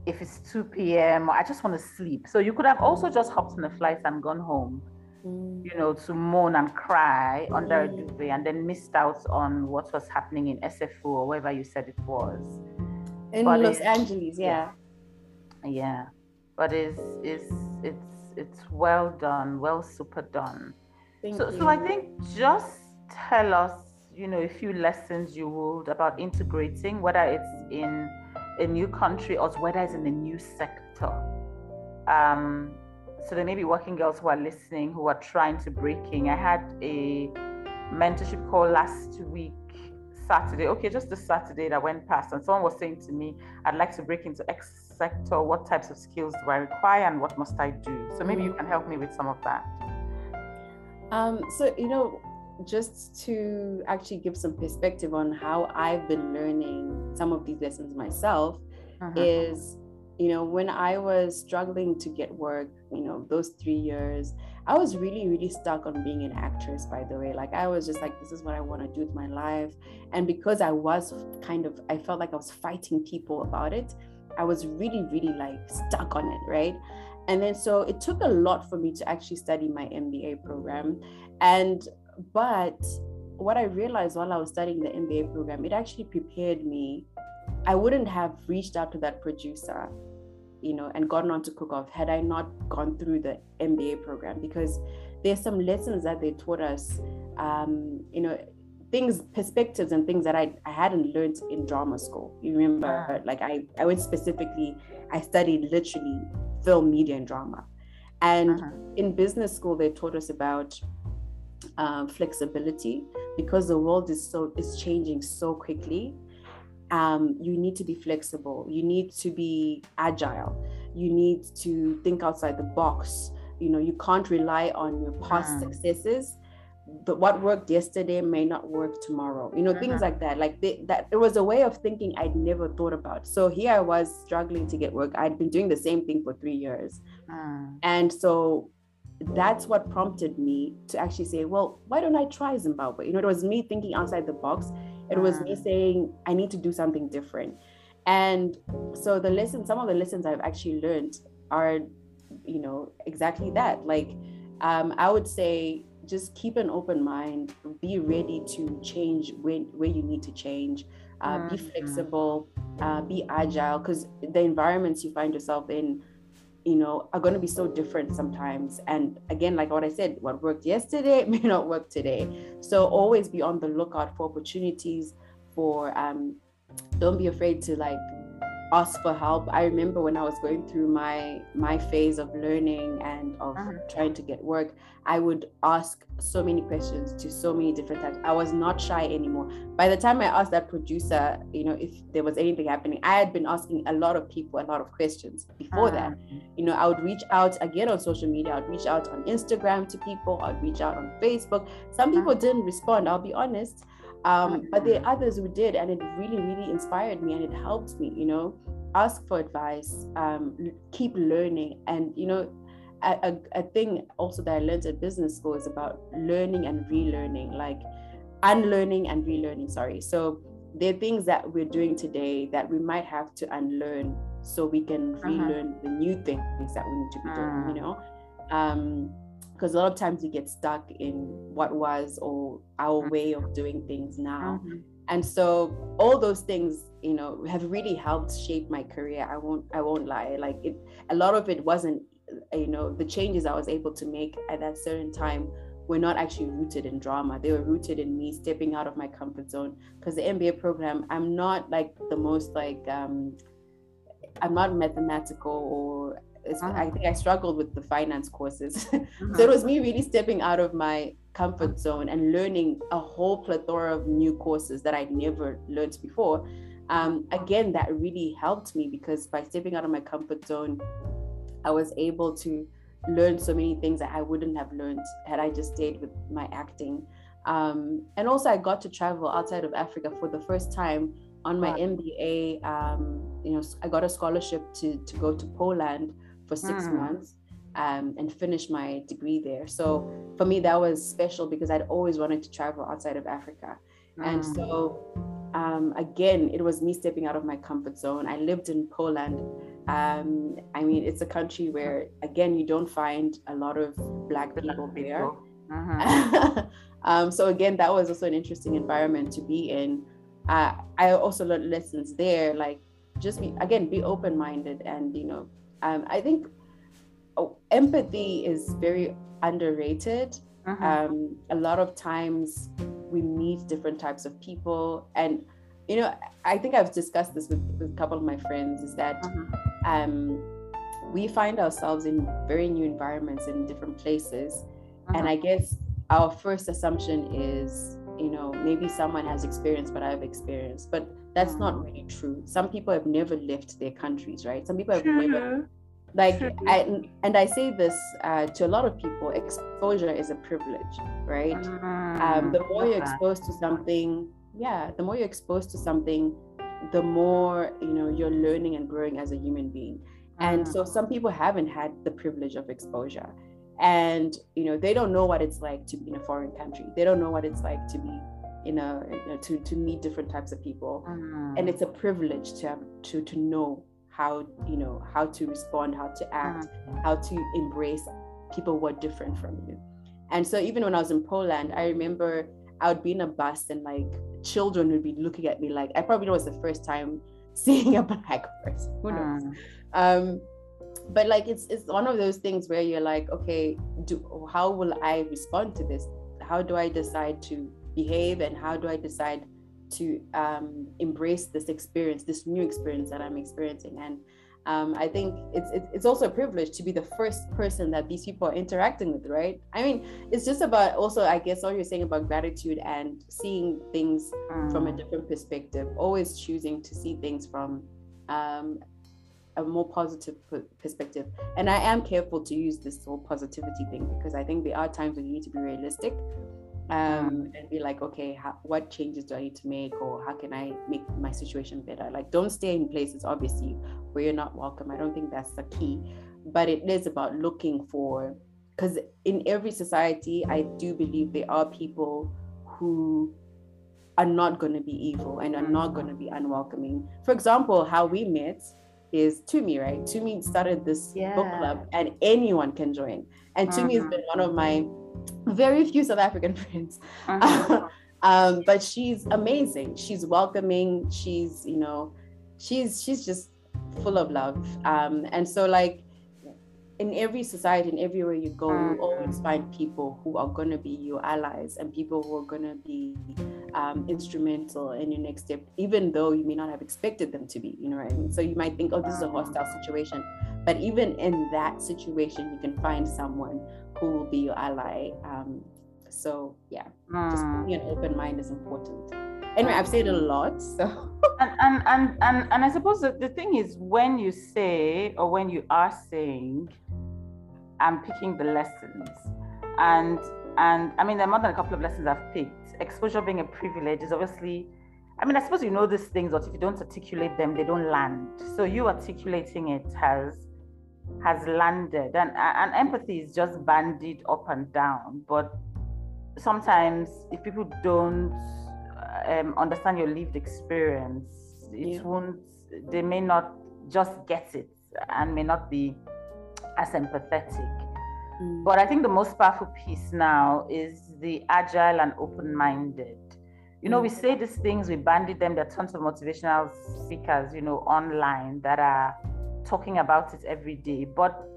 if it's 2 p.m i just want to sleep so you could have also just hopped on a flight and gone home Mm. you know, to moan and cry under a Mm. duvet and then missed out on what was happening in SFO or wherever you said it was. In But Los Angeles, yeah. Yeah. But it's it's it's it's well done, well super done. Thank So you. so I think just tell us, you know, a few lessons you would about integrating, whether it's in a new country or whether it's in a new sector. Um, so there may be working girls who are listening who are trying to break in. I had a mentorship call last week, Saturday. Okay, just the Saturday that went past, and someone was saying to me, "I'd like to break into X sector. What types of skills do I require, and what must I do?" So maybe you can help me with some of that. Um, so you know, just to actually give some perspective on how I've been learning some of these lessons myself Mhm. is, you know, when I was struggling to get work, you know, those three years, I was really, really stuck on being an actress, by the way. Like I was just like, this is what I want to do with my life. And because I was kind of, I felt like I was fighting people about it, I was really, really like stuck on it, right? And then so it took a lot for me to actually study my MBA program. And but what I realized while I was studying the MBA program, it actually prepared me. I wouldn't have reached out to that producer, you know, and gotten on to cook off had I not gone through the MBA program because there's some lessons that they taught us. Um, you know, things perspectives and things that I, I hadn't learned in drama school. You remember? Like I, I went specifically I studied literally film media and drama. And uh-huh. in business school they taught us about um, flexibility. Because the world is so is changing so quickly um, you need to be flexible. You need to be agile. You need to think outside the box. You know you can't rely on your past successes but what worked yesterday may not work tomorrow you know mm-hmm. things like that. Like they, that it was a way of thinking i'd never thought about. So here i was struggling to get work. I'd been doing the same thing for three years. Mm. and so that's what prompted me to actually say well why don't i try zimbabwe? You know it was me thinking outside the box. It was me mm. saying i need to do something different. And so the lessons some of the lessons i've actually learned are you know exactly that. Like um, i would say just keep an open mind. Be ready to change when where you need to change. Uh, mm-hmm. be flexible. Uh, be agile because the environments you find yourself in you know are going to be so different sometimes. And again like what i said what worked yesterday may not work today. So always be on the lookout for opportunities for um don't be afraid to like ask for help. I remember when I was going through my my phase of learning and of uh-huh. trying to get work, I would ask so many questions to so many different types. I was not shy anymore. By the time I asked that producer, you know, if there was anything happening, I had been asking a lot of people a lot of questions before uh-huh. that. You know, I would reach out again on social media. I'd reach out on Instagram to people. I'd reach out on Facebook. Some people uh-huh. didn't respond. I'll be honest um, but there are others who did and it really really inspired me and it helped me you know ask for advice um, keep learning and you know a, a, a, thing also that i learned at business school is about learning and relearning like unlearning and relearning sorry so there are things that we're doing today that we might have to unlearn so we can uh-huh. relearn uh-huh. the new things that we need to be doing you know um, because a lot of times we get stuck in what was or our mm-hmm. way of doing things now mm-hmm. and so all those things you know have really helped shape my career i won't i won't lie like it a lot of it wasn't you know the changes i was able to make at that certain time were not actually rooted in drama they were rooted in me stepping out of my comfort zone because the mba program i'm not like the most like um i'm not mathematical or uh-huh. I think I struggled with the finance courses. Uh-huh. so it was me really stepping out of my comfort zone and learning a whole plethora of new courses that I'd never learned before. Um, again, that really helped me because by stepping out of my comfort zone, I was able to learn so many things that I wouldn't have learned had I just stayed with my acting. Um, and also, I got to travel outside of Africa for the first time on my wow. MBA. Um, you know, I got a scholarship to to go to Poland for six mm. months um, and finish my degree there. So for me, that was special because I'd always wanted to travel outside of Africa. Mm. And so um, again, it was me stepping out of my comfort zone. I lived in Poland. Um, I mean, it's a country where, again, you don't find a lot of Black people there. Uh-huh. um, so, again, that was also an interesting environment to be in. Uh, I also learned lessons there, like just be, again, be open minded and, you know, um, I think oh, empathy is very underrated. Uh-huh. Um, a lot of times we meet different types of people, and you know, I think I've discussed this with, with a couple of my friends. Is that uh-huh. um, we find ourselves in very new environments in different places, uh-huh. and I guess our first assumption is you know maybe someone has experience but i've experienced but that's not mm. really true. Some people have never left their countries right? Some people have never like I, and i say this uh, to a lot of people exposure is a privilege right? Um, the more you're exposed to something yeah the more you're exposed to something the more you know you're learning and growing as a human being. And so some people haven't had the privilege of exposure. And you know they don't know what it's like to be in a foreign country. They don't know what it's like to be you know, to to meet different types of people mm. and it's a privilege to have to to know how you know how to respond how to act mm. how to embrace people who are different from you and so even when i was in poland i remember i would be in a bus and like children would be looking at me like i probably know it was the first time seeing a black person who knows mm. um but like it's it's one of those things where you're like okay do how will i respond to this how do i decide to behave and how do I decide to um, embrace this experience, this new experience that I'm experiencing. And um, I think it's, it's also a privilege to be the first person that these people are interacting with, right? I mean, it's just about also, I guess, all you're saying about gratitude and seeing things mm. from a mm. different perspective, always choosing to see things from um, a more positive perspective. And I am careful to use this whole positivity thing because I think there are times when you need to be realistic um, mm. and be like, okay, how, what changes do I need to make, or how can I make my situation better? Like, don't stay in places, obviously, where you're not welcome. I don't think that's the key, but it is about looking for, because in every society, I do believe there are people who are not going to be evil and are not going to be unwelcoming. For example, how we met is Tumi, right? Tumi started this yeah. book club, and anyone can join. And Tumi has mm-hmm. been one of my very few South African friends. Uh-huh. um, but she's amazing. She's welcoming. She's, you know, she's she's just full of love. Um, and so like in every society and everywhere you go, you always mm-hmm. find people who are going to be your allies and people who are going to be um, instrumental in your next step, even though you may not have expected them to be. You know what I mean? So you might think, oh, this is a hostile situation. But even in that situation, you can find someone who will be your ally. Um, so yeah, mm. just being an open mind is important. Anyway, I've said a lot. So and, and and and and I suppose that the thing is when you say or when you are saying, I'm picking the lessons, and and I mean there are more than a couple of lessons I've picked. Exposure being a privilege is obviously. I mean, I suppose you know these things, but if you don't articulate them, they don't land. So you articulating it has has landed and and empathy is just bandied up and down but sometimes if people don't um, understand your lived experience it yeah. won't they may not just get it and may not be as empathetic mm. but i think the most powerful piece now is the agile and open-minded you know mm. we say these things we bandy them there are tons of motivational speakers you know online that are talking about it every day. But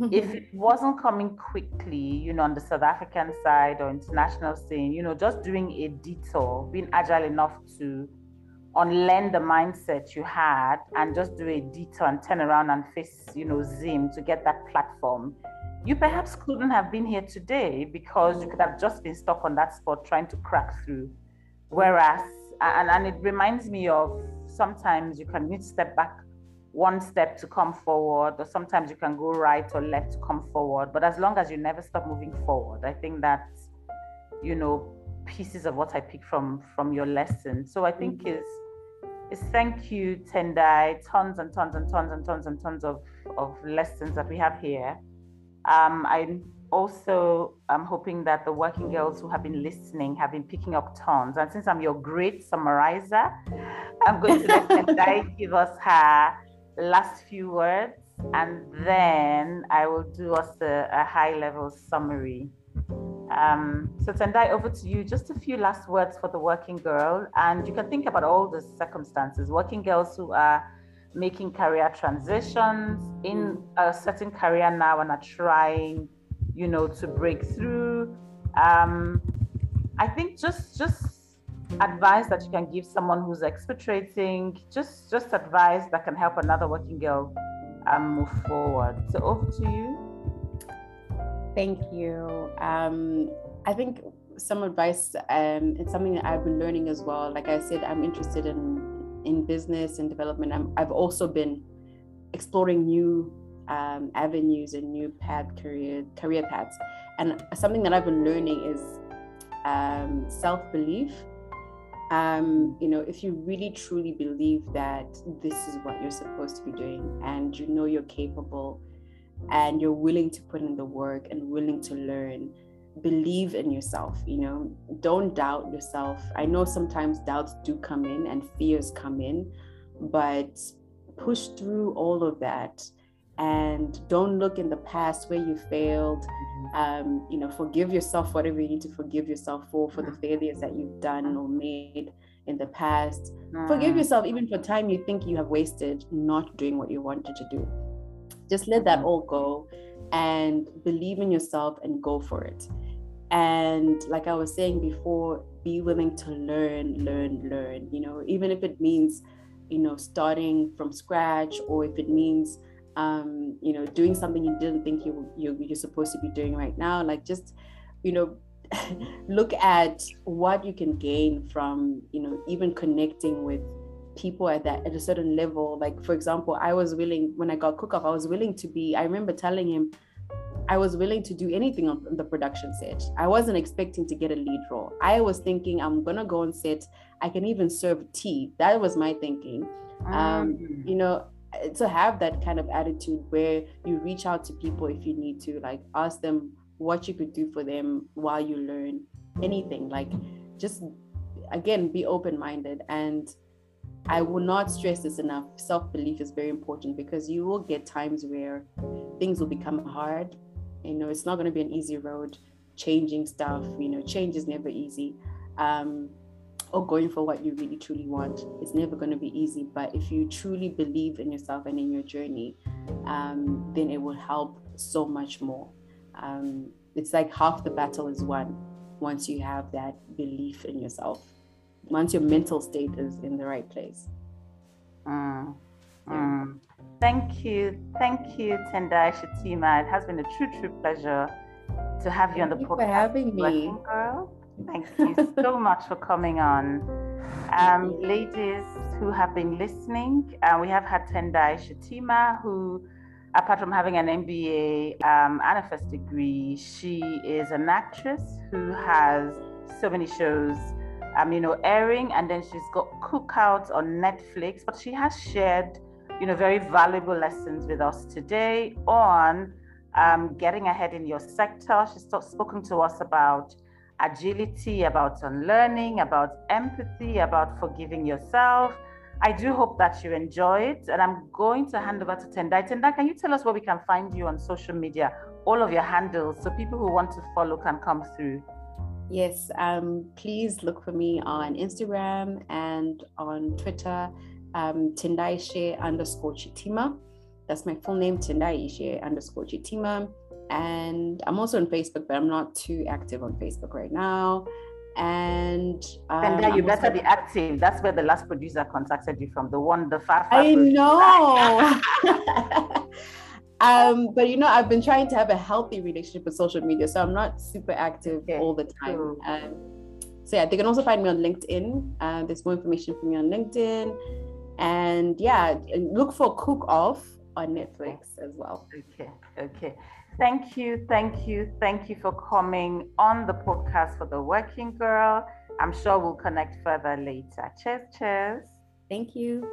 if it wasn't coming quickly, you know, on the South African side or international scene, you know, just doing a detour, being agile enough to unlearn the mindset you had and just do a detour and turn around and face, you know, Zim to get that platform, you perhaps couldn't have been here today because you could have just been stuck on that spot trying to crack through. Whereas, and, and it reminds me of sometimes you can need to step back one step to come forward, or sometimes you can go right or left to come forward. But as long as you never stop moving forward, I think that's, you know, pieces of what I pick from from your lesson. So I think mm-hmm. is is thank you, Tendai, tons and tons and tons and tons and tons of, of lessons that we have here. Um, I also I'm hoping that the working girls who have been listening have been picking up tons. And since I'm your great summarizer, I'm going to let Tendai give us her last few words, and then I will do us a, a high level summary. Um, so Tendai, over to you. Just a few last words for the working girl, and you can think about all the circumstances. Working girls who are making career transitions in a certain career now and are trying, you know, to break through. Um, I think just just advice that you can give someone who's expatriating, just just advice that can help another working girl um, move forward. So over to you. Thank you. Um, I think some advice um, it's something that I've been learning as well. Like I said, I'm interested in in business and development. i have also been exploring new um, avenues and new path career career paths. And something that I've been learning is um, self belief um, you know, if you really truly believe that this is what you're supposed to be doing and you know you're capable and you're willing to put in the work and willing to learn, believe in yourself, you know, don't doubt yourself. I know sometimes doubts do come in and fears come in, but push through all of that and don't look in the past where you failed. Um, you know forgive yourself whatever you need to forgive yourself for for the failures that you've done or made in the past. Mm. forgive yourself even for time you think you have wasted not doing what you wanted to do. Just let that all go and believe in yourself and go for it. And like i was saying before be willing to learn, learn, learn. You know, even if it means, you know, starting from scratch, or if it means, um, you know, doing something you didn't think you, you you're supposed to be doing right now. Like just, you know, look at what you can gain from, you know, even connecting with people at that at a certain level. Like for example, I was willing when I got cook off, I was willing to be. I remember telling him I was willing to do anything on the production set. I wasn't expecting to get a lead role. I was thinking I'm gonna go on set. I can even serve tea. That was my thinking. Um, mm. you know, to have that kind of attitude where you reach out to people if you need to, like ask them what you could do for them while you learn anything. Like just again, be open-minded and I will not stress this enough. Self belief is very important because you will get times where things will become hard you know it's not going to be an easy road changing stuff you know change is never easy um, or going for what you really truly want it's never going to be easy but if you truly believe in yourself and in your journey um, then it will help so much more um, it's like half the battle is won once you have that belief in yourself once your mental state is in the right place mm. Mm. Thank you. Thank you, Tendai Chitima. It has been a true, true pleasure to have you Thank on the you podcast. For having me. Girl. Thank you so much for coming on. Um, ladies who have been listening, uh, we have had Tendai Chitima, who, apart from having an MBA um, and a first degree, she is an actress who has so many shows um, you know, airing, and then she's got cookouts on Netflix. But she has shared you know, very valuable lessons with us today on um, getting ahead in your sector. She's spoken to us about agility, about unlearning, about empathy, about forgiving yourself. I do hope that you enjoy it. And I'm going to hand over to Tendai. Tendai, can you tell us where we can find you on social media, all of your handles, so people who want to follow can come through? Yes, um, please look for me on Instagram and on Twitter um, Tendaishe underscore Chitima. That's my full name, Tendaishe underscore Chitima. And I'm also on Facebook, but I'm not too active on Facebook right now. And um, Tendai, you better be active. That's where the last producer contacted you from, the one, the far, I know. um, but you know, I've been trying to have a healthy relationship with social media, so I'm not super active okay. all the time. Cool. Um, so yeah, they can also find me on LinkedIn. Uh, there's more information for me on LinkedIn and yeah look for cook off on netflix as well okay okay thank you thank you thank you for coming on the podcast for the working girl. I'm sure we'll connect further later. Cheers cheers. Thank you